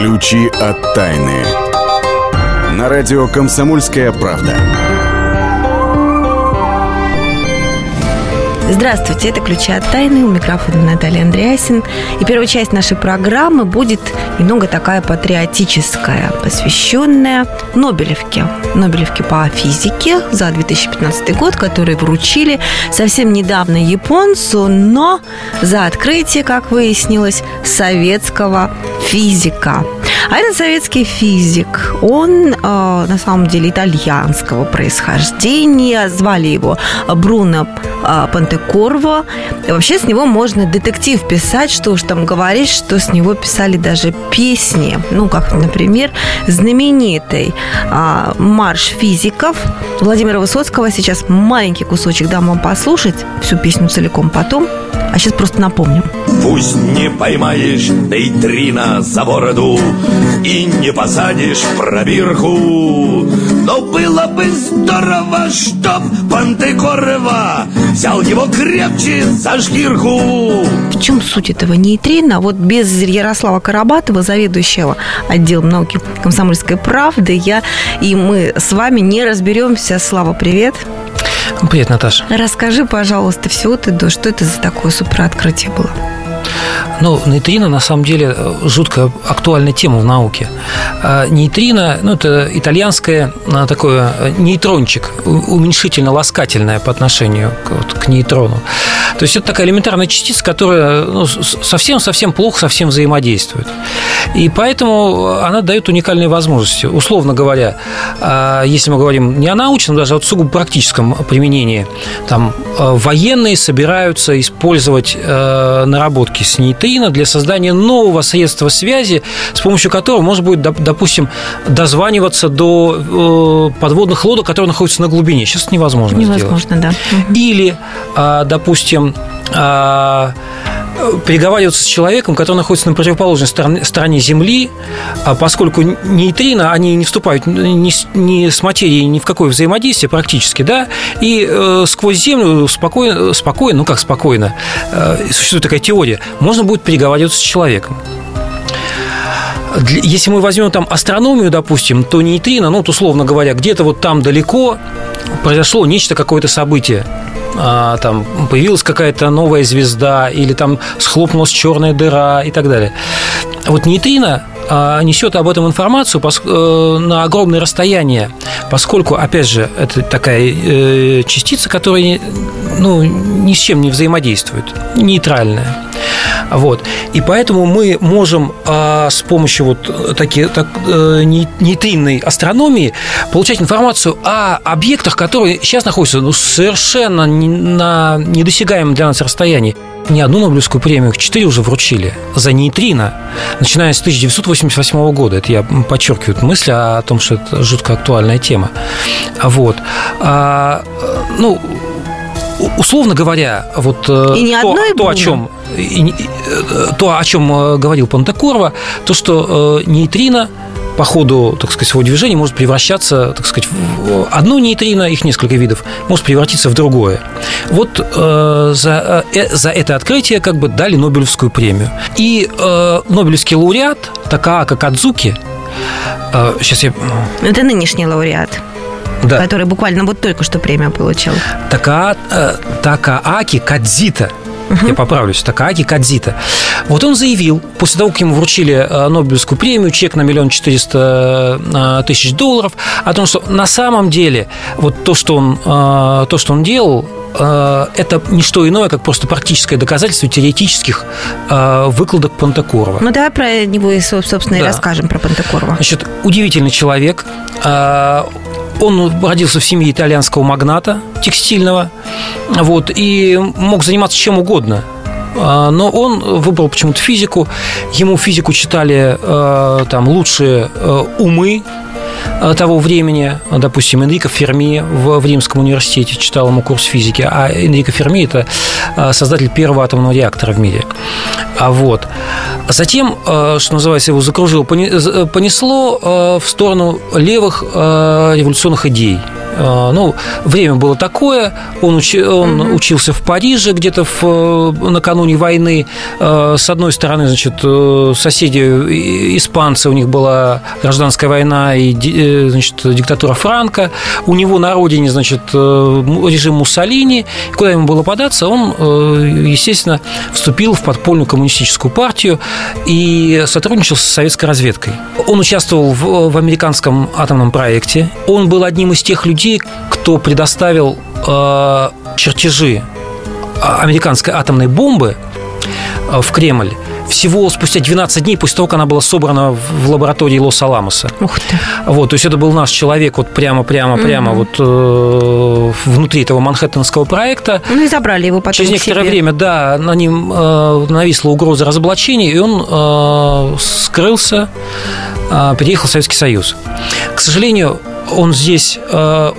Ключи от тайны. На радио «Комсомольская правда». Здравствуйте, это «Ключи от тайны». У микрофона Наталья Андреасин. И первая часть нашей программы будет немного такая патриотическая, посвященная Нобелевке. Нобелевке по физике за 2015 год, который вручили совсем недавно японцу, но за открытие, как выяснилось, советского физика. А этот советский физик, он э, на самом деле итальянского происхождения, звали его Бруно э, Пантекорво. И вообще с него можно детектив писать, что уж там говорить, что с него писали даже песни. Ну, как, например, знаменитый э, марш физиков Владимира Высоцкого. Сейчас маленький кусочек дам вам послушать, всю песню целиком потом. А сейчас просто напомним. Пусть не поймаешь нейтрино за бороду И не посадишь пробирку Но было бы здорово, чтоб Пантекорова Взял его крепче за шкирку В чем суть этого нейтрина? Вот без Ярослава Карабатова, заведующего отделом науки комсомольской правды, я и мы с вами не разберемся. Слава, привет. Привет, Наташа. Расскажи, пожалуйста, все ты до, что это за такое супероткрытие было? Ну, нейтрино на самом деле жутко актуальная тема в науке. А нейтрино, ну, это итальянское а, такое нейтрончик, уменьшительно-ласкательное по отношению к, вот, к нейтрону. То есть это такая элементарная частица, которая ну, совсем-совсем плохо совсем взаимодействует. И поэтому она дает уникальные возможности. Условно говоря, а, если мы говорим не о научном, даже о сугубо практическом применении, там военные собираются использовать наработки с нейтрино для создания нового средства связи, с помощью которого можно будет, допустим, дозваниваться до подводных лодок, которые находятся на глубине. Сейчас это невозможно, невозможно сделать. да. Или, допустим, переговариваться с человеком, который находится на противоположной стороне, стороне Земли, а поскольку нейтрино, они не вступают ни, ни с материей ни в какое взаимодействие практически, да, и э, сквозь Землю спокойно, спокойно, ну как спокойно, э, существует такая теория, можно будет переговариваться с человеком. Если мы возьмем там астрономию, допустим, то нейтрино, ну, вот условно говоря, где-то вот там далеко произошло нечто, какое-то событие, а, там появилась какая-то новая звезда или там схлопнулась черная дыра и так далее. Вот нейтрино а, несет об этом информацию э, на огромное расстояние, поскольку, опять же, это такая э, частица, которая ну, ни с чем не взаимодействует, нейтральная. Вот. И поэтому мы можем а, с помощью вот таки, так, э, нейтринной астрономии получать информацию о объектах, которые сейчас находятся ну, совершенно не, на недосягаемом для нас расстоянии. Не одну Нобелевскую премию, четыре уже вручили за нейтрино, начиная с 1988 года. Это я подчеркиваю мысль о том, что это жутко актуальная тема. Вот. А, ну, условно говоря, вот э, и то, то, о чем и, э, то, о чем э, говорил Пантекорова, то, что нейтрино по ходу, так сказать, своего движения может превращаться, так сказать, в одну нейтрино, их несколько видов, может превратиться в другое. Вот э, за, э, за это открытие как бы дали Нобелевскую премию. И э, Нобелевский лауреат Такаака Кадзуки, э, сейчас я... Это нынешний лауреат да. который буквально вот только что премию получил. Така, э, Такааки Кадзита. Uh-huh. Я поправлюсь, Такааки Кадзита. Вот он заявил, после того, как ему вручили э, Нобелевскую премию, чек на миллион четыреста э, тысяч долларов, о том, что на самом деле вот то, что он, то, что он делал, это не что иное, как просто практическое доказательство теоретических выкладок Пантекорова. Ну, давай про него, собственно, и расскажем, про Пантекорова. Значит, удивительный человек. Он родился в семье итальянского магната текстильного, вот, и мог заниматься чем угодно. А, но он выбрал почему-то физику. Ему физику читали э, там лучшие э, умы того времени, допустим, Энрико Ферми в, в Римском университете читал ему курс физики, а Энрико Ферми – это э, создатель первого атомного реактора в мире. А вот. Затем, э, что называется, его закружило, понесло в сторону левых революционных идей. Э, ну, время было такое. Он, учи, он угу. учился в Париже где-то в, э, накануне войны. Э, с одной стороны, значит, соседи испанцы, у них была гражданская война и значит, диктатура Франка. У него на родине, значит, режим Муссолини. Куда ему было податься? Он, естественно, вступил в подпольную коммунистическую партию и сотрудничал с советской разведкой. Он участвовал в, в американском атомном проекте. Он был одним из тех людей, людей, кто предоставил э, чертежи а, американской атомной бомбы э, в Кремль всего спустя 12 дней после того, как она была собрана в лаборатории Лос-Аламоса. Ух ты. Вот, то есть это был наш человек вот прямо-прямо-прямо вот э, внутри этого Манхэттенского проекта. Ну и забрали его потом Через некоторое себе. время, да, на ним э, нависла угроза разоблачения, и он э, скрылся, э, переехал в Советский Союз. К сожалению, он здесь э,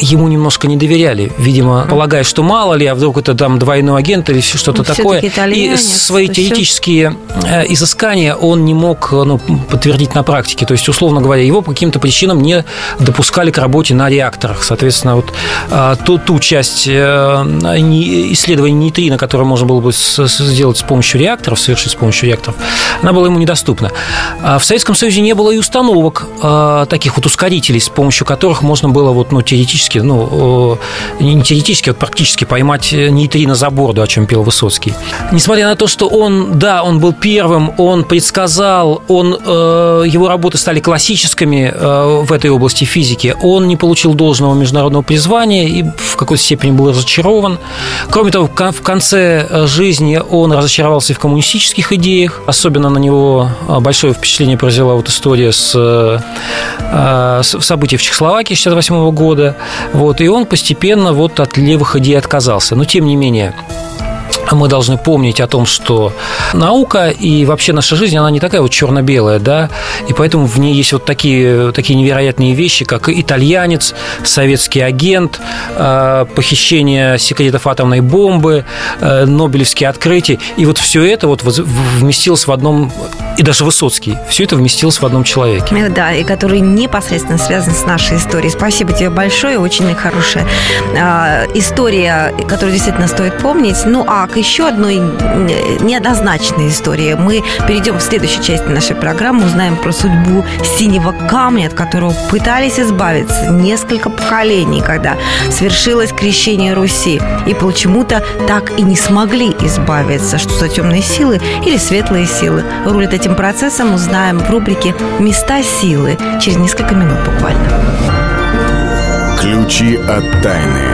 ему немножко не доверяли, видимо, полагая, что мало ли, а вдруг это там двойной агент или что-то ну, такое. И свои теоретические все... Э, изыскания он не мог ну, подтвердить на практике. То есть, условно говоря, его по каким-то причинам не допускали к работе на реакторах. Соответственно, вот э, ту, ту часть исследования нейтрино, которую можно было бы сделать с помощью реакторов, совершить с помощью реакторов, она была ему недоступна. А в Советском Союзе не было и установок таких вот ускорителей, с помощью помощью которых можно было вот, ну, теоретически, ну, не теоретически, а практически поймать нейтрино за борду, о чем пел Высоцкий. Несмотря на то, что он, да, он был первым, он предсказал, он, э, его работы стали классическими э, в этой области физики, он не получил должного международного призвания и в какой-то степени был разочарован. Кроме того, в конце э, жизни он разочаровался в коммунистических идеях, особенно на него э, большое впечатление произвела вот история с, э, с событий в Чехословакии 68 года, вот, и он постепенно вот от левых идей отказался. Но, тем не менее, мы должны помнить о том, что наука и вообще наша жизнь, она не такая вот черно-белая, да, и поэтому в ней есть вот такие, такие невероятные вещи, как итальянец, советский агент, э, похищение секретов атомной бомбы, э, нобелевские открытия, и вот все это вот вместилось в одном, и даже Высоцкий, все это вместилось в одном человеке. Э, да, и который непосредственно связан с нашей историей. Спасибо тебе большое, очень хорошая история, которую действительно стоит помнить. Ну, а к еще одной неоднозначной истории. Мы перейдем в следующей части нашей программы, узнаем про судьбу синего камня, от которого пытались избавиться несколько поколений, когда свершилось крещение Руси. И почему-то так и не смогли избавиться. Что за темные силы или светлые силы? Рулит этим процессом узнаем в рубрике «Места силы» через несколько минут буквально. Ключи от тайны.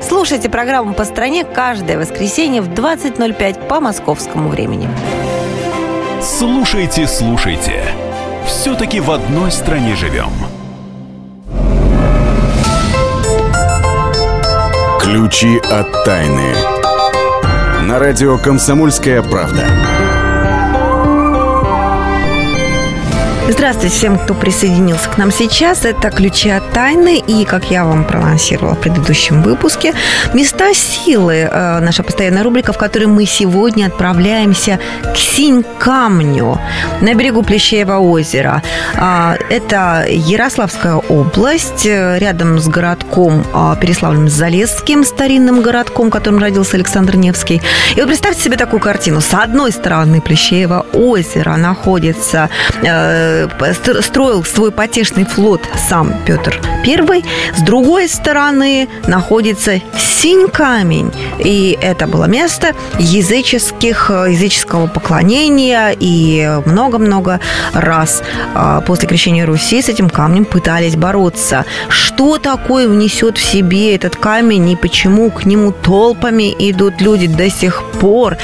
Слушайте программу «По стране» каждое воскресенье в 20.05 по московскому времени. Слушайте, слушайте. Все-таки в одной стране живем. Ключи от тайны. На радио «Комсомольская правда». Здравствуйте всем, кто присоединился к нам сейчас. Это «Ключи от тайны» и, как я вам проанонсировала в предыдущем выпуске, «Места силы» э, – наша постоянная рубрика, в которой мы сегодня отправляемся к Синь-Камню на берегу Плещеева озера. А, это Ярославская область, э, рядом с городком а, Переславлем-Залесским, старинным городком, в котором родился Александр Невский. И вот представьте себе такую картину. С одной стороны Плещеево озеро находится э, строил свой потешный флот сам Петр I. С другой стороны находится Синь камень. И это было место языческих, языческого поклонения. И много-много раз а, после крещения Руси с этим камнем пытались бороться. Что такое внесет в себе этот камень и почему к нему толпами идут люди до сих пор?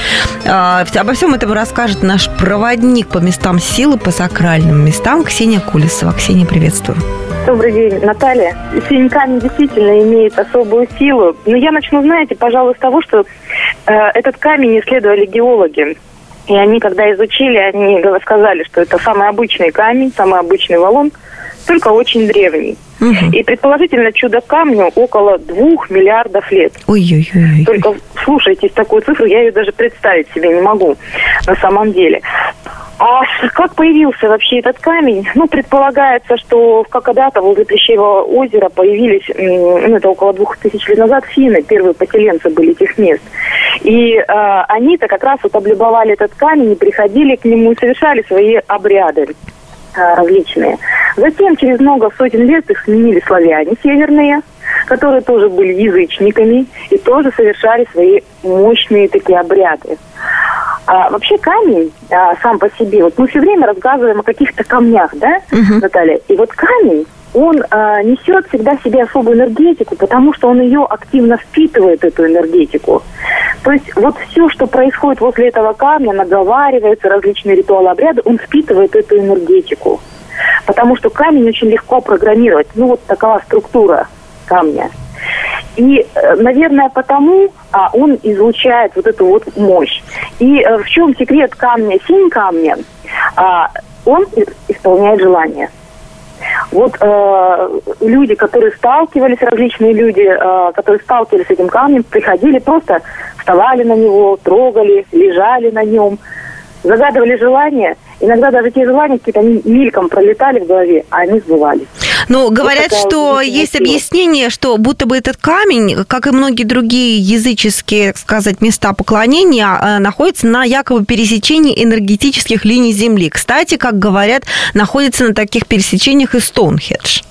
А, обо всем этом расскажет наш проводник по местам силы, по сакральным местам Ксения Кулесова. Ксения, приветствую. Добрый день, Наталья. Синий камень действительно имеет особую силу. Но я начну, знаете, пожалуй, с того, что э, этот камень исследовали геологи. И они, когда изучили, они сказали, что это самый обычный камень, самый обычный валун, только очень древний. Угу. И предположительно чудо камню около двух миллиардов лет. Ой-ой-ой. Только слушайтесь такую цифру, я ее даже представить себе не могу на самом деле. А как появился вообще этот камень? Ну, предполагается, что когда-то возле Плещеевого озера появились, ну, это около двух тысяч лет назад, финны, первые поселенцы были этих мест. И э, они-то как раз вот облюбовали этот камень и приходили к нему и совершали свои обряды различные. Затем, через много сотен лет, их сменили славяне северные, которые тоже были язычниками и тоже совершали свои мощные такие обряды. А, вообще камень а, сам по себе, вот мы все время рассказываем о каких-то камнях, да, uh-huh. Наталья? И вот камень, он а, несет всегда в себе особую энергетику, потому что он ее активно впитывает, эту энергетику. То есть вот все, что происходит возле этого камня, наговаривается, различные ритуалы, обряды, он впитывает эту энергетику. Потому что камень очень легко программировать. Ну вот такова структура камня. И, э, наверное, потому а, он излучает вот эту вот мощь. И а, в чем секрет камня, синь камня? А, он исполняет желание. Вот э, люди, которые сталкивались, различные люди, э, которые сталкивались с этим камнем, приходили, просто вставали на него, трогали, лежали на нем, загадывали желания. Иногда даже те желания какие-то они мельком пролетали в голове, а они сбывались. Ну, говорят, вот что есть сила. объяснение, что будто бы этот камень, как и многие другие языческие, так сказать, места поклонения, э, находится на якобы пересечении энергетических линий Земли. Кстати, как говорят, находится на таких пересечениях и Стоунхедж.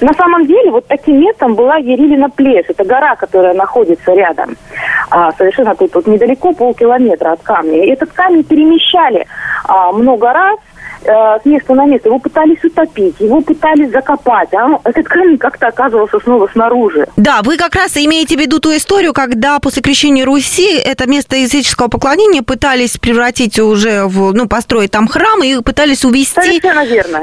На самом деле, вот таким местом была Ерилина Плес. Это гора, которая находится рядом. А, совершенно тут, тут недалеко, полкилометра от камня. И этот камень перемещали а, много раз э, с места на место. Его пытались утопить, его пытались закопать. А этот камень как-то оказывался снова снаружи. Да, вы как раз имеете в виду ту историю, когда после крещения Руси это место языческого поклонения пытались превратить уже в, ну, построить там храм и пытались увести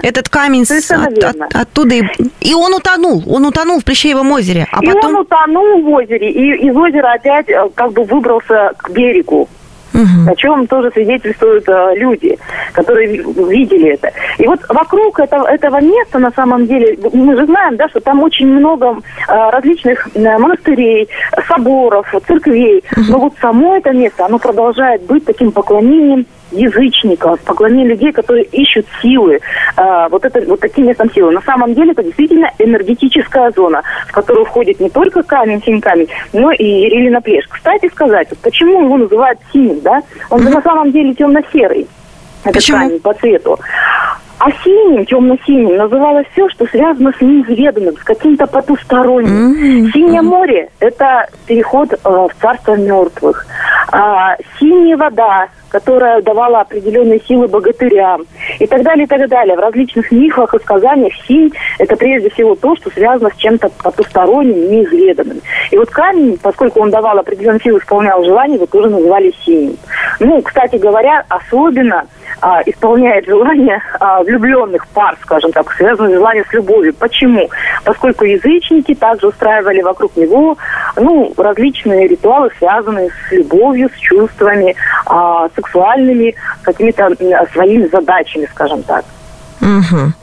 этот камень с, от, от, оттуда. И, и он утонул, он утонул в Плещеевом озере. А и потом... он утонул в озере, и из озера опять э, как бы выбрался к берегу угу. о чем тоже свидетельствуют э, люди, которые видели это. И вот вокруг этого, этого места, на самом деле, мы же знаем, да, что там очень много э, различных э, монастырей, соборов, церквей, угу. но вот само это место, оно продолжает быть таким поклонением язычников, поклонение людей, которые ищут силы, э, вот, это, вот таким местом силы. На самом деле это действительно энергетическая зона, в которую входит не только камень, синий камень, но и Ирилина плешь. Кстати сказать, вот почему его называют синим, да? Он же на самом деле темно-серый, этот почему? камень по цвету. А синим, темно-синим называлось все, что связано с неизведанным, с каким-то потусторонним. Mm-hmm. Синее море – это переход э, в царство мертвых. А, синяя вода которая давала определенные силы богатырям и так далее, и так далее. В различных мифах и сказаниях синь – это прежде всего то, что связано с чем-то потусторонним, неизведанным. И вот камень, поскольку он давал определенные силы, исполнял желания, его тоже называли синим. Ну, кстати говоря, особенно а, исполняет желания а, влюбленных пар, скажем так, связанные желания с любовью. Почему? Поскольку язычники также устраивали вокруг него ну, различные ритуалы, связанные с любовью, с чувствами, а, сексуальными какими-то своими задачами, скажем так. Угу.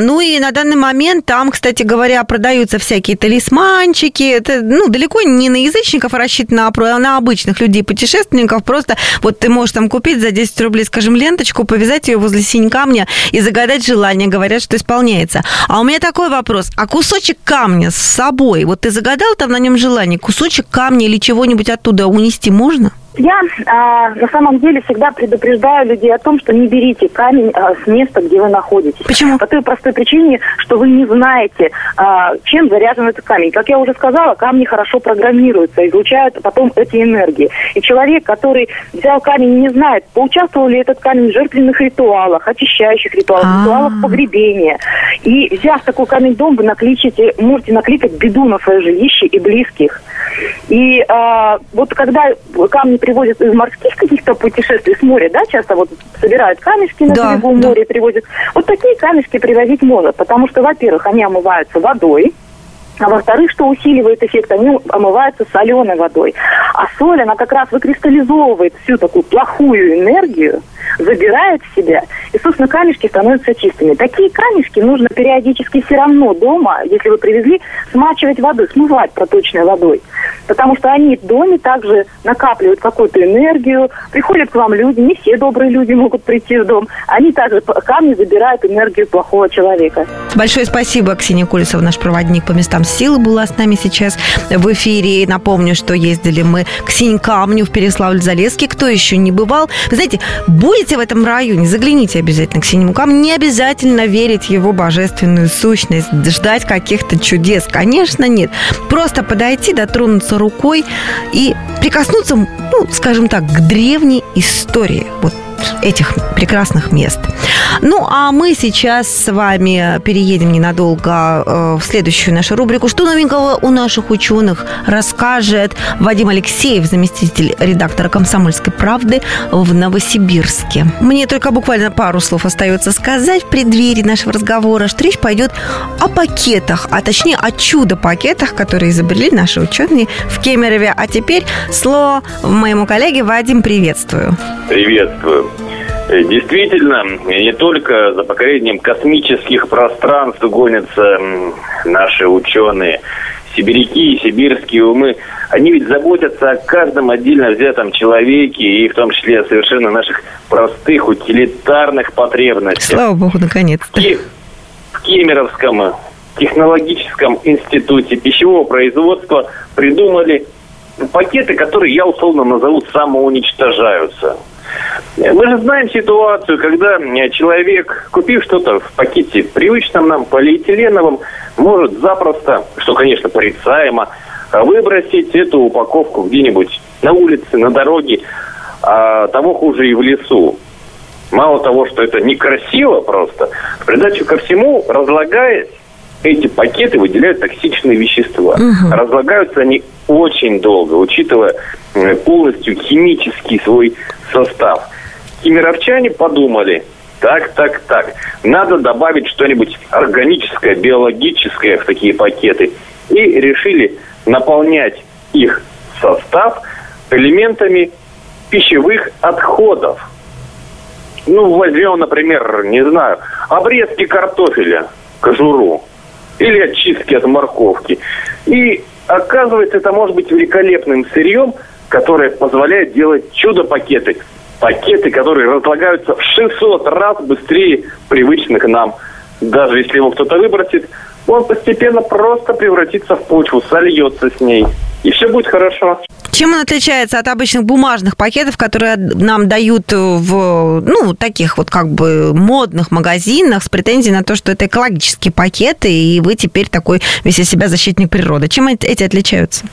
Ну и на данный момент там, кстати говоря, продаются всякие талисманчики. Это ну, далеко не на язычников рассчитано, а на обычных людей, путешественников. Просто вот ты можешь там купить за 10 рублей, скажем, ленточку, повязать ее возле синь камня и загадать желание. Говорят, что исполняется. А у меня такой вопрос. А кусочек камня с собой, вот ты загадал там на нем желание, кусочек камня или чего-нибудь оттуда унести можно? Я а, на самом деле всегда предупреждаю людей о том, что не берите камень а, с места, где вы находитесь. Почему? По той простой причине, что вы не знаете, а, чем заряжен этот камень. Как я уже сказала, камни хорошо программируются, излучают потом эти энергии. И человек, который взял камень, не знает, поучаствовал ли этот камень в жертвенных ритуалах, очищающих ритуалах, А-а-а. ритуалах погребения. И взяв такой камень дом, вы накличете, можете накликать беду на свое жилище и близких. И а, вот когда камни привозят из морских каких-то путешествий с моря, да, часто вот собирают камешки на Да, берегу да. моря, привозят. Вот такие камешки привозить можно, потому что, во-первых, они омываются водой, а во-вторых, что усиливает эффект, они омываются соленой водой. А соль, она как раз выкристаллизовывает всю такую плохую энергию, забирает в себя, и, собственно, камешки становятся чистыми. Такие камешки нужно периодически все равно дома, если вы привезли, смачивать водой, смывать проточной водой. Потому что они в доме также накапливают какую-то энергию, приходят к вам люди, не все добрые люди могут прийти в дом, они также камни забирают энергию плохого человека. Большое спасибо, Ксения Кулесова, наш проводник по местам силы, была с нами сейчас в эфире. И напомню, что ездили мы к Синь-Камню в Переславль-Залесский. Кто еще не бывал? Вы знаете, будете в этом районе, загляните обязательно к Синему Камню. Не обязательно верить его божественную сущность, ждать каких-то чудес. Конечно, нет. Просто подойти, дотронуться рукой и прикоснуться, ну, скажем так, к древней истории. Вот этих прекрасных мест. Ну, а мы сейчас с вами переедем ненадолго э, в следующую нашу рубрику. Что новенького у наших ученых расскажет Вадим Алексеев, заместитель редактора «Комсомольской правды» в Новосибирске. Мне только буквально пару слов остается сказать в преддверии нашего разговора, что речь пойдет о пакетах, а точнее о чудо-пакетах, которые изобрели наши ученые в Кемерове. А теперь слово моему коллеге Вадим, приветствую. Приветствую. Э, Действительно, не только за покорением космических пространств гонятся наши ученые. Сибиряки и сибирские умы, они ведь заботятся о каждом отдельно взятом человеке и в том числе о совершенно наших простых, утилитарных потребностях. Слава богу, наконец-то. В Кемеровском технологическом институте пищевого производства придумали пакеты, которые я условно назову самоуничтожаются. Мы же знаем ситуацию, когда э, человек, купив что-то в пакете привычном нам, полиэтиленовом, может запросто, что, конечно, порицаемо, а выбросить эту упаковку где-нибудь на улице, на дороге, а того хуже и в лесу. Мало того, что это некрасиво просто, в придачу ко всему, разлагаясь, эти пакеты выделяют токсичные вещества. Разлагаются они очень долго, учитывая э, полностью химический свой состав. Кемеровчане подумали, так, так, так, надо добавить что-нибудь органическое, биологическое в такие пакеты. И решили наполнять их состав элементами пищевых отходов. Ну, возьмем, например, не знаю, обрезки картофеля, кожуру, или очистки от морковки. И оказывается, это может быть великолепным сырьем, которое позволяет делать чудо-пакеты. Пакеты, которые разлагаются в 600 раз быстрее привычных нам. Даже если его кто-то выбросит, он постепенно просто превратится в почву, сольется с ней. И все будет хорошо. Чем он отличается от обычных бумажных пакетов, которые нам дают в, ну, таких вот как бы модных магазинах с претензией на то, что это экологические пакеты, и вы теперь такой весь из себя защитник природы? Чем эти отличаются?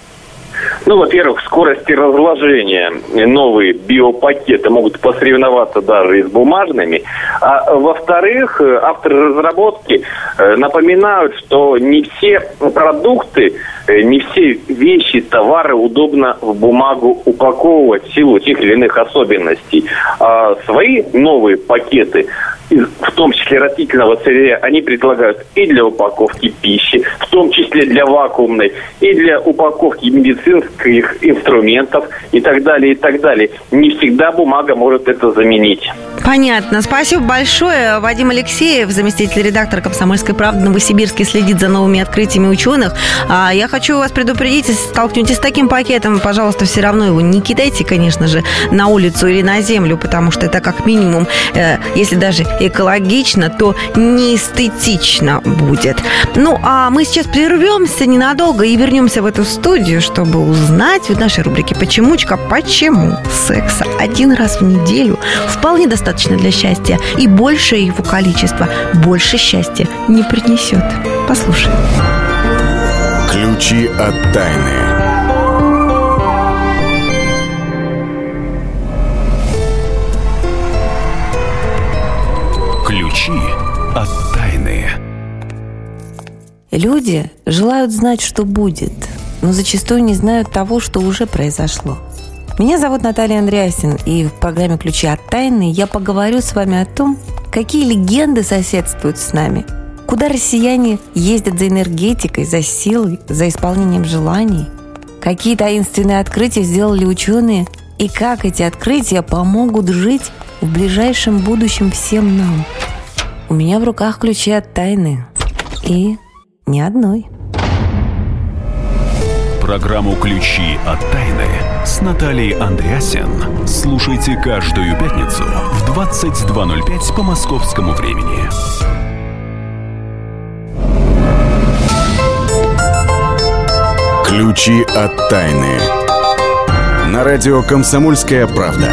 Ну, во-первых, скорости разложения новые биопакеты могут посоревноваться даже и с бумажными. А во-вторых, авторы разработки э, напоминают, что не все продукты, не все вещи, товары удобно в бумагу упаковывать в силу тех или иных особенностей. А свои новые пакеты в том числе растительного сырья, они предлагают и для упаковки пищи, в том числе для вакуумной, и для упаковки медицинских инструментов и так далее, и так далее. Не всегда бумага может это заменить. Понятно. Спасибо большое. Вадим Алексеев, заместитель редактора «Комсомольской правды» Новосибирске, следит за новыми открытиями ученых. А я хочу вас предупредить, если столкнетесь с таким пакетом, пожалуйста, все равно его не кидайте, конечно же, на улицу или на землю, потому что это как минимум, э, если даже экологично, то неэстетично будет. Ну, а мы сейчас прервемся ненадолго и вернемся в эту студию, чтобы узнать в нашей рубрике «Почемучка», почему секса один раз в неделю вполне достаточно для счастья, и больше его количество больше счастья не принесет. Послушаем. Ключи от тайны. Ключи от тайны. Люди желают знать, что будет, но зачастую не знают того, что уже произошло. Меня зовут Наталья Андреасин, и в программе «Ключи от тайны» я поговорю с вами о том, какие легенды соседствуют с нами, куда россияне ездят за энергетикой, за силой, за исполнением желаний, какие таинственные открытия сделали ученые и как эти открытия помогут жить в ближайшем будущем всем нам. У меня в руках ключи от тайны. И ни одной. Программу «Ключи от тайны» с Натальей Андреасен. Слушайте каждую пятницу в 22.05 по московскому времени. Ключи от тайны. На радио «Комсомольская правда».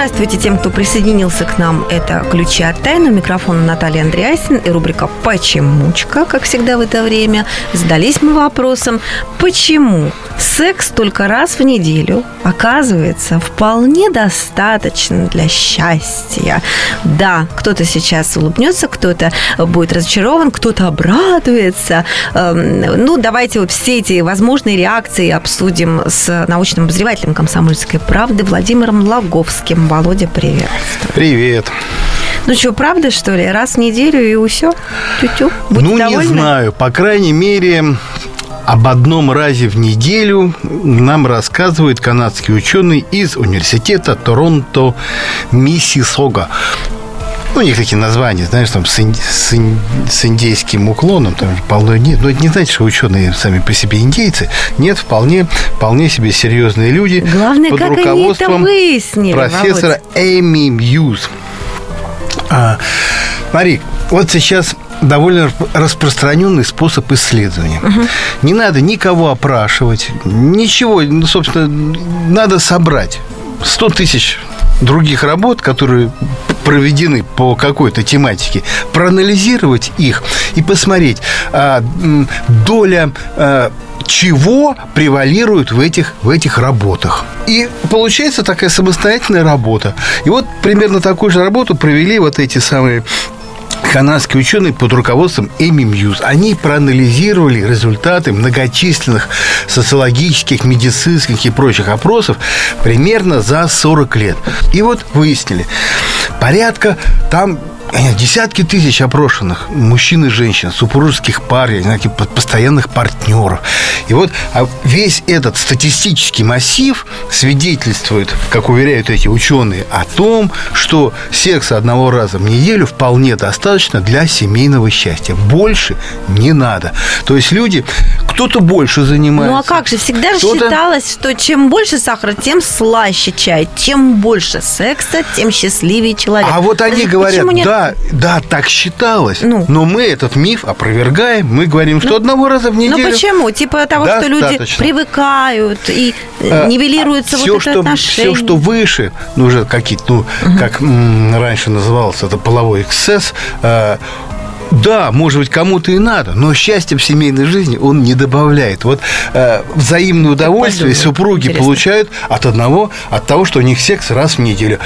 Здравствуйте тем, кто присоединился к нам. Это «Ключи от тайны». У микрофона Наталья Андреасин и рубрика «Почемучка», как всегда в это время. Задались мы вопросом, почему секс только раз в неделю оказывается вполне достаточно для счастья. Да, кто-то сейчас улыбнется, кто-то будет разочарован, кто-то обрадуется. Эм, ну, давайте вот все эти возможные реакции обсудим с научным обозревателем «Комсомольской правды» Владимиром Лаговским. Володя, привет. Привет. Ну что, правда, что ли? Раз в неделю и все? Тю-тю? Будьте ну, довольны? не знаю. По крайней мере, об одном разе в неделю нам рассказывает канадский ученый из университета Торонто Миссисога. Ну, у них такие названия, знаешь, там с, инди, с, ин, с индейским уклоном, там полно нет. Но это не значит, что ученые сами по себе индейцы. Нет, вполне, вполне себе серьезные люди. Главное, под как руководством они это выяснили, профессора Володь. Эми Мьюз. А, смотри, вот сейчас довольно распространенный способ исследования. Угу. Не надо никого опрашивать, ничего, ну, собственно, надо собрать 100 тысяч других работ, которые проведены по какой-то тематике, проанализировать их и посмотреть, а, доля а, чего превалирует в этих, в этих работах. И получается такая самостоятельная работа. И вот примерно такую же работу провели вот эти самые канадские ученые под руководством Эми Мьюз. Они проанализировали результаты многочисленных социологических, медицинских и прочих опросов примерно за 40 лет. И вот выяснили, порядка там десятки тысяч опрошенных мужчин и женщин, супружеских пар, я знаю, постоянных партнеров. И вот а весь этот статистический массив свидетельствует, как уверяют эти ученые, о том, что секса одного раза в неделю вполне достаточно для семейного счастья. Больше не надо. То есть люди, кто-то больше занимается. Ну а как же, всегда же считалось, что чем больше сахара, тем слаще чай, чем больше секса, тем счастливее человек. А вот они говорят, да, да, так считалось. Ну. Но мы этот миф опровергаем. Мы говорим, что ну, одного раза в ну, неделю. Ну почему? Типа того, что люди привыкают и а, нивелируется все, вот это что, отношение. Все, что выше, ну, уже какие-то, ну, угу. как м, раньше называлось, это половой эксцесс, э, да, может быть, кому-то и надо, но счастье в семейной жизни он не добавляет. Вот э, взаимное удовольствие супруги Интересно. получают от одного, от того, что у них секс раз в неделю.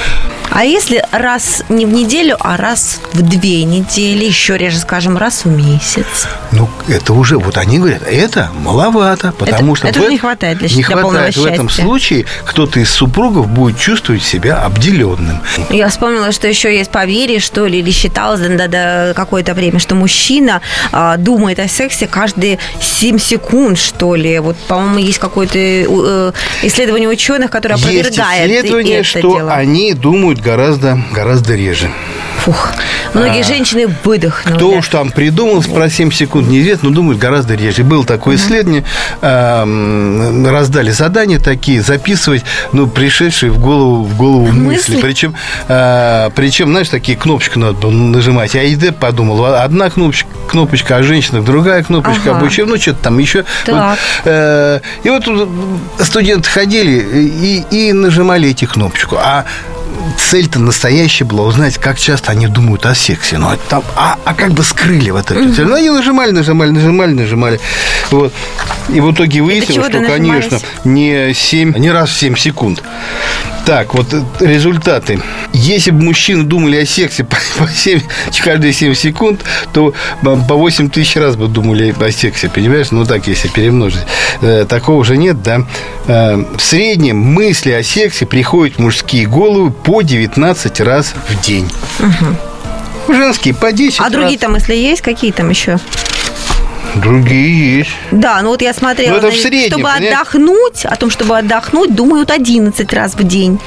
А если раз не в неделю, а раз в две недели, еще реже, скажем, раз в месяц? Ну, это уже, вот они говорят, это маловато, потому это, что... Это в, не хватает для, не для хватает в этом случае кто-то из супругов будет чувствовать себя обделенным. Я вспомнила, что еще есть поверье, что ли, или считалось до, до, до какое-то время исследователями, что мужчина а, думает о сексе каждые 7 секунд, что ли. Вот, по-моему, есть какое-то э, исследование ученых, которое опровергает есть исследование, это что дело. они думают гораздо, гораздо реже. Фух. Многие А, женщины выдохнули. Кто уж там придумал про 7 секунд, неизвестно, но думают гораздо реже. Было такое исследование, эм, раздали задания такие, записывать, ну, пришедшие в голову, в голову мысли. Мысли? Причем, э, причем, знаешь, такие кнопочки надо нажимать. Я ИД подумал, одна кнопочка, кнопочка о женщинах, другая кнопочка Ага. об учебе, ну, что-то там еще. Так. Вот, э, и вот тут студенты ходили и, и нажимали эти кнопочку. А цель-то настоящая была узнать, как часто они думают о сексе. Ну, а, там, а, а как бы скрыли вот эту цель. Ну, они нажимали, нажимали, нажимали, нажимали. Вот. И в итоге выяснилось, что, конечно, не 7, не раз в 7 секунд. Так, вот э, результаты. Если бы мужчины думали о сексе по, по 7, каждые 7 секунд, то по по 8 тысяч раз бы думали о сексе, понимаешь? Ну, так, если перемножить. Э, такого же нет, да? Э, в среднем мысли о сексе приходят в мужские головы по 19 раз в день. Женские по 10 А раз. другие там, если есть, какие там еще? Другие есть. Да, ну вот я смотрела, Ну, это в среднем, чтобы понимаешь? отдохнуть, о том, чтобы отдохнуть, думают 11 раз в день,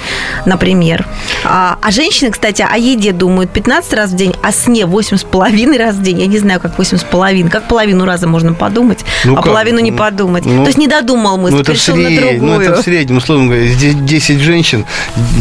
например. А, а женщины, кстати, о еде думают 15 раз в день, о сне 8 с половиной раз в день. Я не знаю, как 8 с половиной. Как половину раза можно подумать, Ну а как? половину не Ну, подумать. ну, То есть не додумал мысль, Ну, это пришел на среднем, ну, другую. это в среднем, условно говоря, здесь 10 женщин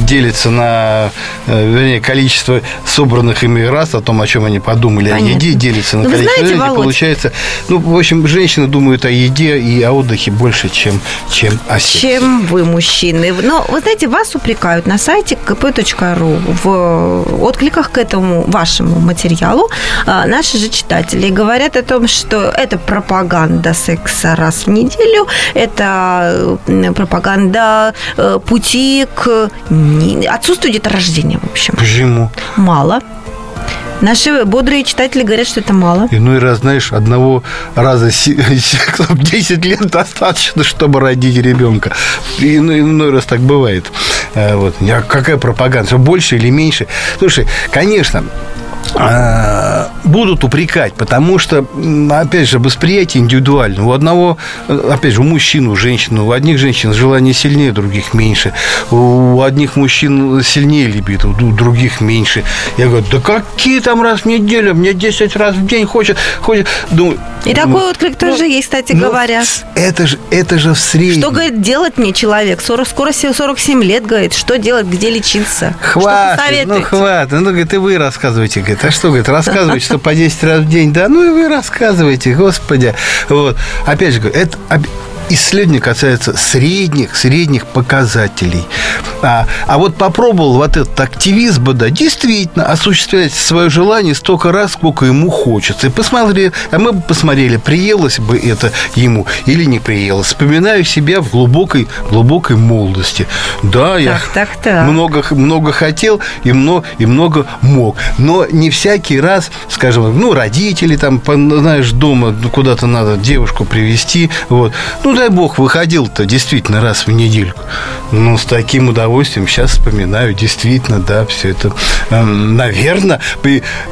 делится на, э, вернее, количество собранных ими раз о том, о чем они подумали, Понятно. о еде делится на Ну, вы количество знаете, женщин. Володь- Получается, ну, в общем, женщины думают о еде и о отдыхе больше, чем, чем о сексе. чем вы, мужчины. Но, вы знаете, вас упрекают на сайте kp.ru в откликах к этому вашему материалу а, наши же читатели говорят о том, что это пропаганда секса раз в неделю, это э, пропаганда э, пути к отсутствию деторождения, в общем. Почему? Мало. Наши бодрые читатели говорят, что это мало. Иной раз, знаешь, одного раза си- си- 10 лет достаточно, чтобы родить ребенка. Иной, иной раз так бывает. Э, Вот. А Какая пропаганда? Больше или меньше? Слушай, конечно, э, будут упрекать, потому что, опять же, восприятие индивидуально. У одного, э, опять же, у мужчин, у женщин, у одних женщин желание сильнее, у других меньше. У одних мужчин сильнее либидо, у других меньше. Я говорю, да какие там раз в неделю? Мне 10 раз в день хочет. хочет. Думаю, И думаю, такой отклик тоже есть, кстати ну, говоря. Это же, это же в среднем. Что, говорит, делать мне человек? 40, скоро се- 47 лет, говорит. Что делать, где лечиться? Хватит, ну хватит. Ну, говорит, и вы рассказывайте. Говорит, а что, говорит, рассказывайте, что по 10 раз в день. Да, ну и вы рассказывайте, господи. Вот. Опять же, это исследование касается средних, средних показателей. А, а вот попробовал вот этот активист бы, да, действительно осуществлять свое желание столько раз, сколько ему хочется. И посмотри, а мы бы посмотрели, приелось бы это ему или не приелось. Вспоминаю себя в глубокой, глубокой молодости. Да, я Так, так, так. много, много хотел и много, и много мог. Но не всякий раз, скажем, ну, родители там, знаешь, дома куда-то надо девушку привезти. Вот. Ну, дай бог, выходил-то действительно раз в недельку. Ну, с таким удовольствием сейчас вспоминаю, действительно, да, все это. наверное,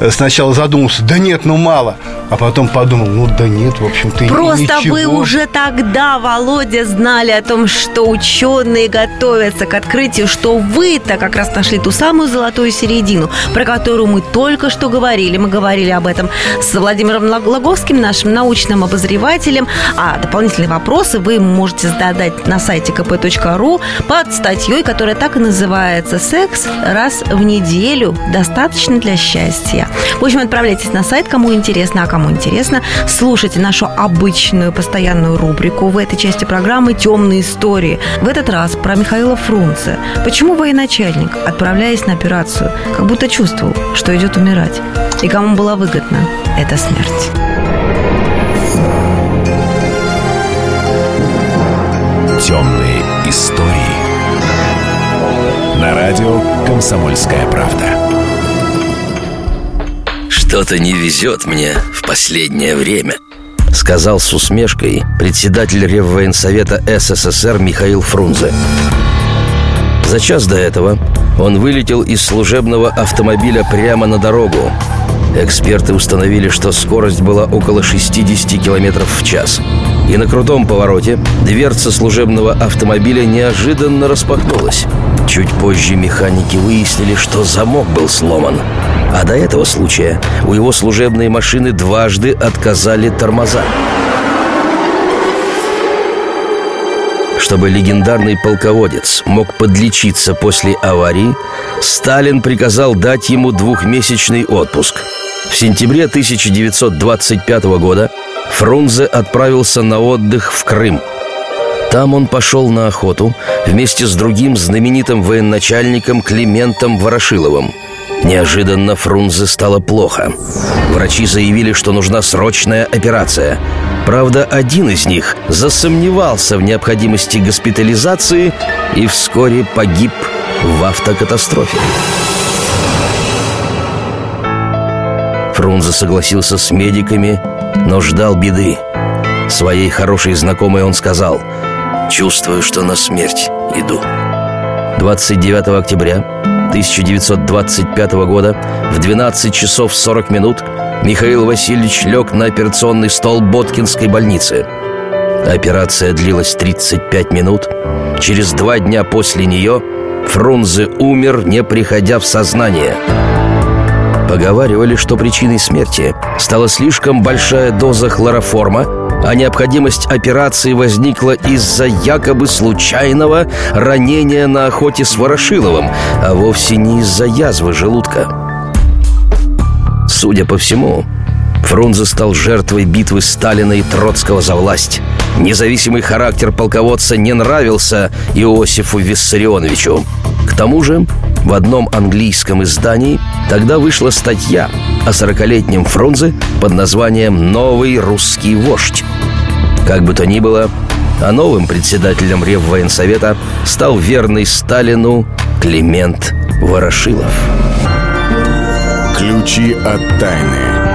сначала задумался, да нет, ну мало. А потом подумал, ну да нет, в общем-то, Просто ничего. вы уже тогда, Володя, знали о том, что ученые готовятся к открытию, что вы-то как раз нашли ту самую золотую середину, про которую мы только что говорили. Мы говорили об этом с Владимиром Лаговским, нашим научным обозревателем. А дополнительные вопросы вы можете задать на сайте kp.ru под статьей, которая так и называется «Секс раз в неделю. Достаточно для счастья». В общем, отправляйтесь на сайт, кому интересно, а кому интересно, слушайте нашу обычную постоянную рубрику в этой части программы «Темные истории». В этот раз про Михаила Фрунзе. Почему военачальник, отправляясь на операцию, как будто чувствовал, что идет умирать? И кому была выгодна эта смерть? Темные истории. На радио Комсомольская правда. Что-то не везет мне в последнее время Сказал с усмешкой председатель Реввоенсовета СССР Михаил Фрунзе За час до этого он вылетел из служебного автомобиля прямо на дорогу Эксперты установили, что скорость была около 60 км в час. И на крутом повороте дверца служебного автомобиля неожиданно распахнулась. Чуть позже механики выяснили, что замок был сломан. А до этого случая у его служебной машины дважды отказали тормоза. Чтобы легендарный полководец мог подлечиться после аварии, Сталин приказал дать ему двухмесячный отпуск. В сентябре 1925 года Фрунзе отправился на отдых в Крым. Там он пошел на охоту вместе с другим знаменитым военачальником Климентом Ворошиловым – Неожиданно Фрунзе стало плохо. Врачи заявили, что нужна срочная операция. Правда, один из них засомневался в необходимости госпитализации и вскоре погиб в автокатастрофе. Фрунзе согласился с медиками, но ждал беды. Своей хорошей знакомой он сказал «Чувствую, что на смерть иду». 29 октября 1925 года в 12 часов 40 минут Михаил Васильевич лег на операционный стол Боткинской больницы. Операция длилась 35 минут. Через два дня после нее Фрунзе умер, не приходя в сознание. Поговаривали, что причиной смерти стала слишком большая доза хлороформа, а необходимость операции возникла из-за якобы случайного ранения на охоте с Ворошиловым, а вовсе не из-за язвы желудка. Судя по всему, Фрунзе стал жертвой битвы Сталина и Троцкого за власть. Независимый характер полководца не нравился Иосифу Виссарионовичу. К тому же в одном английском издании тогда вышла статья о сорокалетнем Фрунзе под названием «Новый русский вождь». Как бы то ни было, а новым председателем Реввоенсовета стал верный Сталину Климент Ворошилов. Ключи от тайны.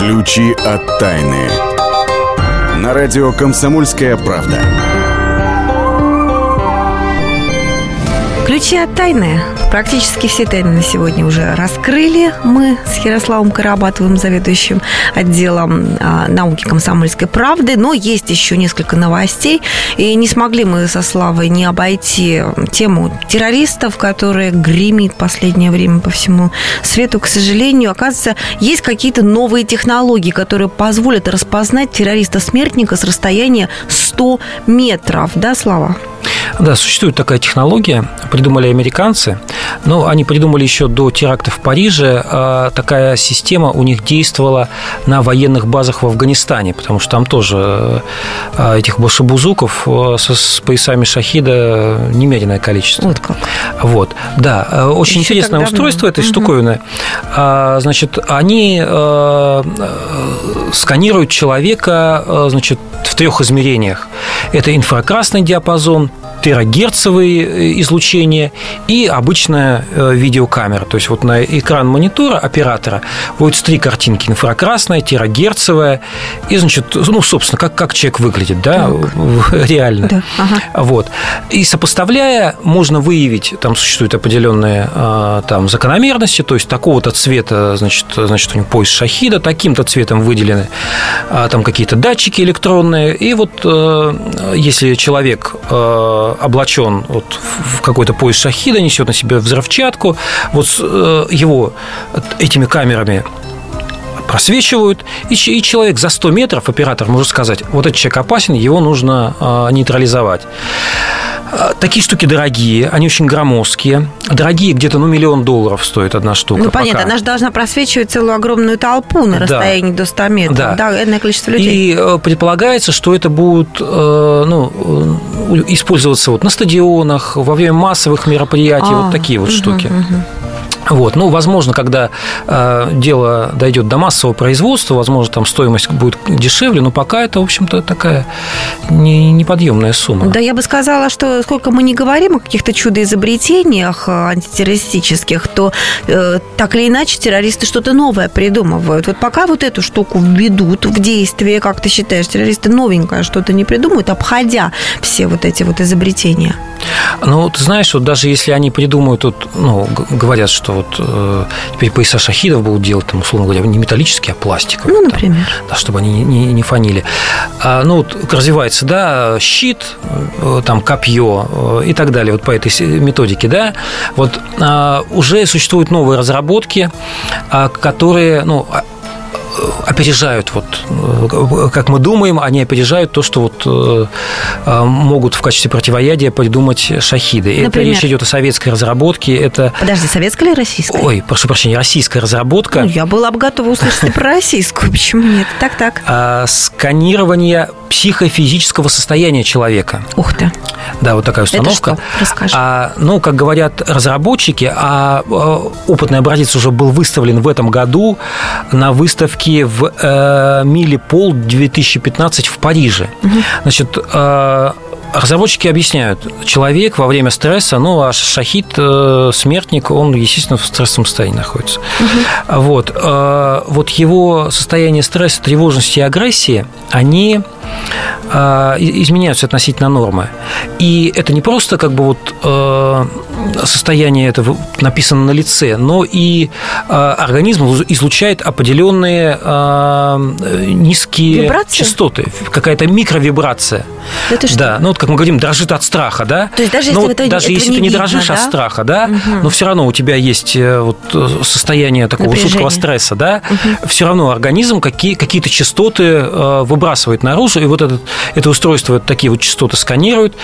Ключи от тайны. На радио «Комсомольская правда». Ключи от тайны. Практически все тайны на сегодня уже раскрыли. Мы с Ярославом Карабатовым, заведующим отделом а, науки комсомольской правды. Но есть еще несколько новостей. И не смогли мы со Славой не обойти тему террористов, которые гремит последнее время по всему свету. К сожалению, оказывается, есть какие-то новые технологии, которые позволят распознать террориста-смертника с расстояния 100 метров. Да, Слава? Да, существует такая технология, придумали американцы, но они придумали еще до теракта в Париже. А, такая система у них действовала на военных базах в Афганистане, потому что там тоже а, этих башебузуков а, с поясами шахида немеренное количество. Вот как. Вот, да. Очень еще интересное устройство этой угу. штуковины. Значит, они сканируют человека, значит, в трех измерениях. Это инфракрасный диапазон, терагерцовые э, излучения и обычная э, видеокамера. То есть вот на экран монитора оператора будет три картинки. Инфракрасная, терагерцовая и, значит, ну, собственно, как, как человек выглядит, да, так. реально. Да. Ага. Вот. И сопоставляя, можно выявить, там существуют определенные а, там закономерности, то есть такого-то цвета, значит, значит, у него пояс шахида, таким-то цветом выделены а, там какие-то датчики электронные. И вот э, если человек облачен вот в какой-то пояс шахида, несет на себе взрывчатку, вот э, его этими камерами просвечивают, и, человек за 100 метров, оператор может сказать, вот этот человек опасен, его нужно а, нейтрализовать. А, такие штуки дорогие, они очень громоздкие. Дорогие, где-то ну, миллион долларов стоит одна штука. Ну, понятно, пока. она же должна просвечивать целую огромную толпу на расстоянии да. до 100 метров. Да. да, энное количество людей. И э, предполагается, что это будут э, ну, использоваться вот на стадионах, во время массовых мероприятий, а, вот такие вот угу, штуки. Угу. Вот. Ну, возможно, когда э, дело дойдет до массового производства, возможно, там стоимость будет дешевле, но пока это, в общем-то, такая не, неподъемная сумма. Да, я бы сказала, что сколько мы не говорим о каких-то чудо-изобретениях э, антитеррористических, то э, так или иначе террористы что-то новое придумывают. Вот пока вот эту штуку введут в действие, как ты считаешь, террористы новенькое что-то не придумают, обходя все вот эти вот изобретения? Ну, ты знаешь, вот даже если они придумают, вот, ну, говорят, что вот э, теперь пояса шахидов будут делать, там, условно говоря, не металлические, а пластиковые. Ну, например. Там, да, чтобы они не, не, не фанили. А, ну, вот развивается, да, щит, э, там, копье э, и так далее, вот по этой методике, да, вот а, уже существуют новые разработки, а, которые, ну, опережают, вот, э, как мы думаем, они опережают то, что вот э, э, могут в качестве противоядия придумать шахиды. Это речь идет о советской разработке. Это... Подожди, советская или российская? Ой, прошу прощения, российская разработка. Ну, я была бы готова услышать про российскую, почему нет? Так, так. А, сканирование психофизического состояния человека. Ух ты. Да, вот такая установка. Это что? Расскажи. А, ну, как говорят разработчики, а опытный образец уже был выставлен в этом году на выставке в э, Миле Пол 2015 в Париже. Угу. Значит, э, Разработчики объясняют, человек во время стресса, ну, а шахид, э, смертник, он, естественно, в стрессовом состоянии находится. Угу. Вот, э, вот его состояние стресса, тревожности и агрессии, они изменяются относительно нормы. И это не просто как бы вот э, состояние это написано на лице, но и э, организм излучает определенные э, низкие Вибрации? частоты, какая-то микровибрация. Это что? Да, ну вот как мы говорим, дрожит от страха, да? То есть даже но если, это, даже этого если не ты не видно, дрожишь да? от страха, да, угу. но все равно у тебя есть вот состояние такого Напряжение. жуткого стресса, да, угу. все равно организм какие, какие-то частоты выбрасывает наружу, и вот этот, это устройство вот такие вот частоты сканирует,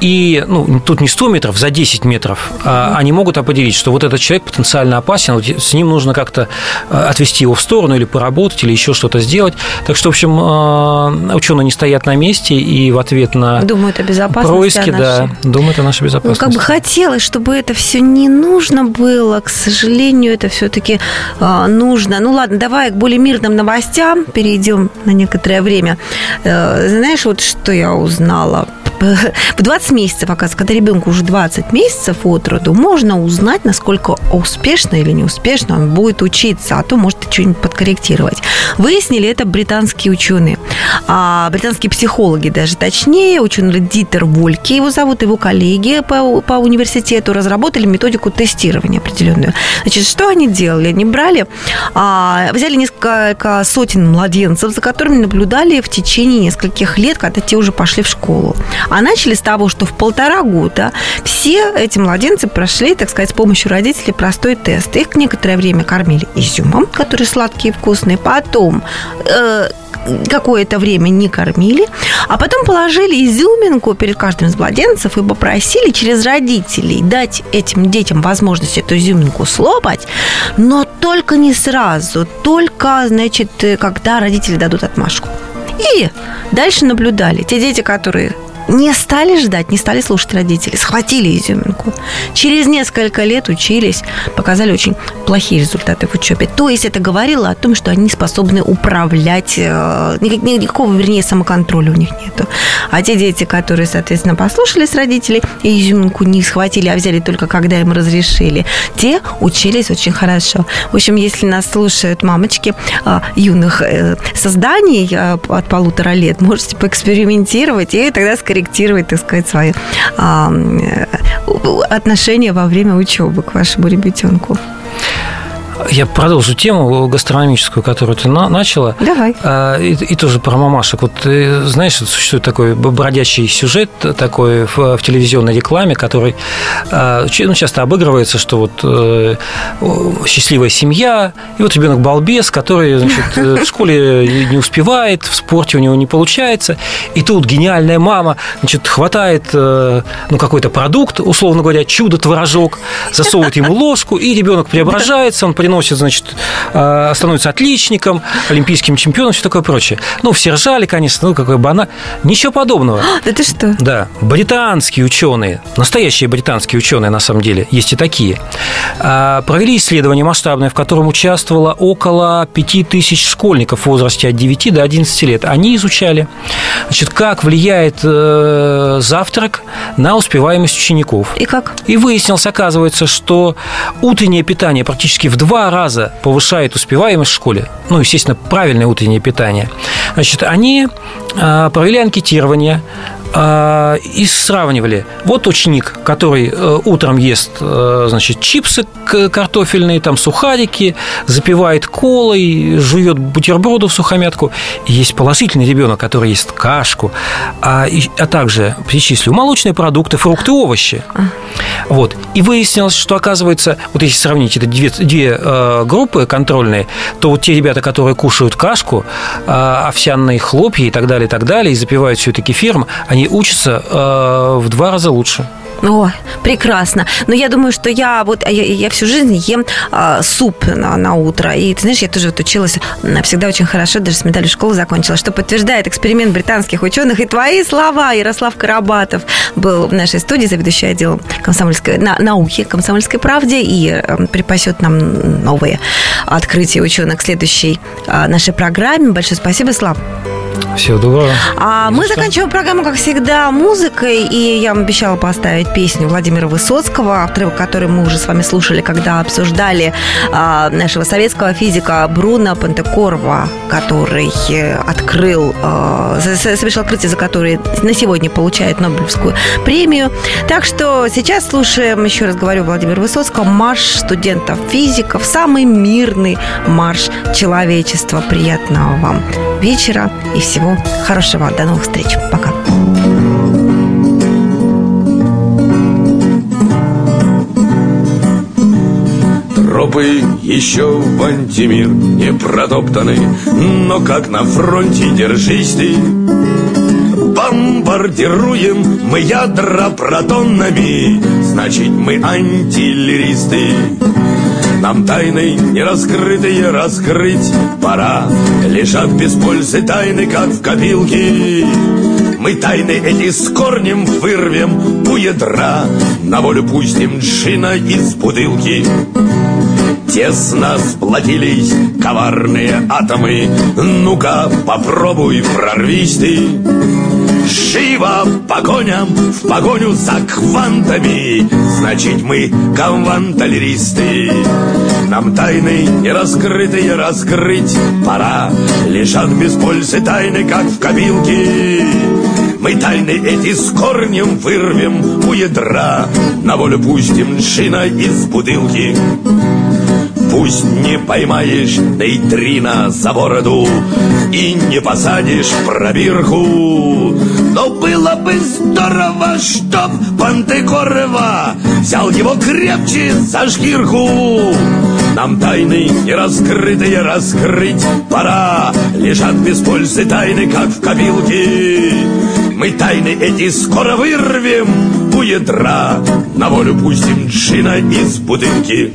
и ну, тут не 100 метров, за 10 метров угу. они могут определить, что вот этот человек потенциально опасен, вот с ним нужно как-то э, отвести его в сторону или поработать, или еще что-то сделать. Так что, в общем, ученые не стоят на месте и в ответ на Думают о безопасности происки, да, думают о нашей безопасности. Ну, как бы хотелось, чтобы это все не нужно было. К сожалению, это все-таки э, нужно. Ну ладно, давай к более мирным новостям перейдем на некоторое время. Э, знаешь, вот что я узнала? В 20 месяцев, оказывается, когда ребенку уже 20 месяцев от роду, можно узнать, насколько успешно или неуспешно он будет учиться, а то может что-нибудь подкорректировать. Выяснили это британские ученые. А, британские психологи даже точнее, ученый Дитер Вольке его зовут, его коллеги по, по университету разработали методику тестирования определенную. Значит, что они делали? Они брали, а, взяли несколько сотен младенцев, за которыми наблюдали в течение нескольких лет, когда те уже пошли в школу. А начали с того, что в полтора года все эти младенцы прошли, так сказать, с помощью родителей простой тест. Их некоторое время кормили изюмом, который сладкий и вкусный. Потом э, какое-то время не кормили, а потом положили изюминку перед каждым из младенцев и попросили через родителей дать этим детям возможность эту изюминку слопать, но только не сразу, только, значит, когда родители дадут отмашку. И дальше наблюдали. Те дети, которые не стали ждать, не стали слушать родителей, схватили изюминку. Через несколько лет учились, показали очень плохие результаты в учебе. То есть это говорило о том, что они способны управлять, э, никакого, вернее, самоконтроля у них нету. А те дети, которые, соответственно, послушались родителей и изюминку не схватили, а взяли только когда им разрешили, те учились очень хорошо. В общем, если нас слушают мамочки э, юных э, созданий от полутора лет, можете поэкспериментировать и тогда скорее корректировать, так сказать, свои а, отношения во время учебы к вашему ребятенку. Я продолжу тему гастрономическую, которую ты начала. Давай. А, и, и тоже про мамашек. Вот знаешь, существует такой бродячий сюжет такой в, в телевизионной рекламе, который а, ну, часто обыгрывается, что вот э, счастливая семья, и вот ребенок балбес, который значит, э, в школе не успевает, в спорте у него не получается, и тут гениальная мама значит, хватает э, ну, какой-то продукт, условно говоря, чудо-творожок, засовывает ему ложку, и ребенок преображается, он приносит приносит, значит, а, становится отличником, олимпийским чемпионом, все такое прочее. Ну, все ржали, конечно, ну, какой бана. Ничего подобного. Да ты что? Да. Британские ученые, настоящие британские ученые, на самом деле, есть и такие, а, провели исследование масштабное, в котором участвовало около 5000 школьников в возрасте от 9 до 11 лет. Они изучали, значит, как влияет э, завтрак на успеваемость учеников. И как? И выяснилось, оказывается, что утреннее питание практически в два раза повышает успеваемость в школе. Ну, естественно, правильное утреннее питание. Значит, они а, провели анкетирование и сравнивали. Вот ученик, который э, утром ест, э, значит, чипсы картофельные, там сухарики, запивает колой, жует бутерброды в сухомятку. Есть положительный ребенок, который ест кашку, а, а также перечислю молочные продукты, фрукты, овощи. Вот. И выяснилось, что оказывается, вот если сравнить это две, две э, группы контрольные, то вот те ребята, которые кушают кашку, э, овсяные хлопья и так далее, и так далее, и запивают все это кефиром, они учатся э, в два раза лучше. О, прекрасно. Но я думаю, что я вот я, я всю жизнь ем а, суп на, на утро. И ты знаешь, я тоже вот училась всегда очень хорошо, даже с медалью школы закончила, что подтверждает эксперимент британских ученых и твои слова. Ярослав Карабатов был в нашей студии, заведующий отделом комсомольской на, науки комсомольской правде и э, припасет нам новые открытия ученых к следующей э, нашей программе. Большое спасибо, Слав. Всего доброго. А мы заканчиваем программу, как всегда, музыкой. И я вам обещала поставить песню Владимира Высоцкого, отрывок, который мы уже с вами слушали, когда обсуждали а, нашего советского физика Бруно Пантекорова, который э, открыл, а, совершил открытие, за которое на сегодня получает Нобелевскую премию. Так что сейчас слушаем, еще раз говорю, Владимир Высоцкого, марш студентов физиков, самый мирный марш человечества. Приятного вам вечера и всего хорошего. До новых встреч. Пока. Тропы еще в антимир не протоптаны, но как на фронте держись ты. Бомбардируем мы ядра протонами, значит мы антиллеристы. Нам тайны не раскрытые раскрыть пора. Лежат без пользы тайны, как в копилке. Мы тайны эти с корнем вырвем у ядра На волю пустим джина из бутылки. Тесно сплотились коварные атомы. Ну-ка попробуй прорвись ты Живо по коням, в погоню за квантами. Значит мы кванталеристы Нам тайны не раскрытые раскрыть пора. Лежат без пользы тайны, как в копилке. Мы тайны эти с корнем вырвем у ядра. На волю пустим джина из бутылки Пусть не поймаешь нейтрино за бороду И не посадишь пробирку. Но было бы здорово, чтоб Пантекорова Взял его крепче за шкирку. Нам тайны не раскрытые раскрыть пора Лежат без пользы тайны, как в копилке. Мы тайны эти скоро вырвем у ядра На волю пустим джина из бутылки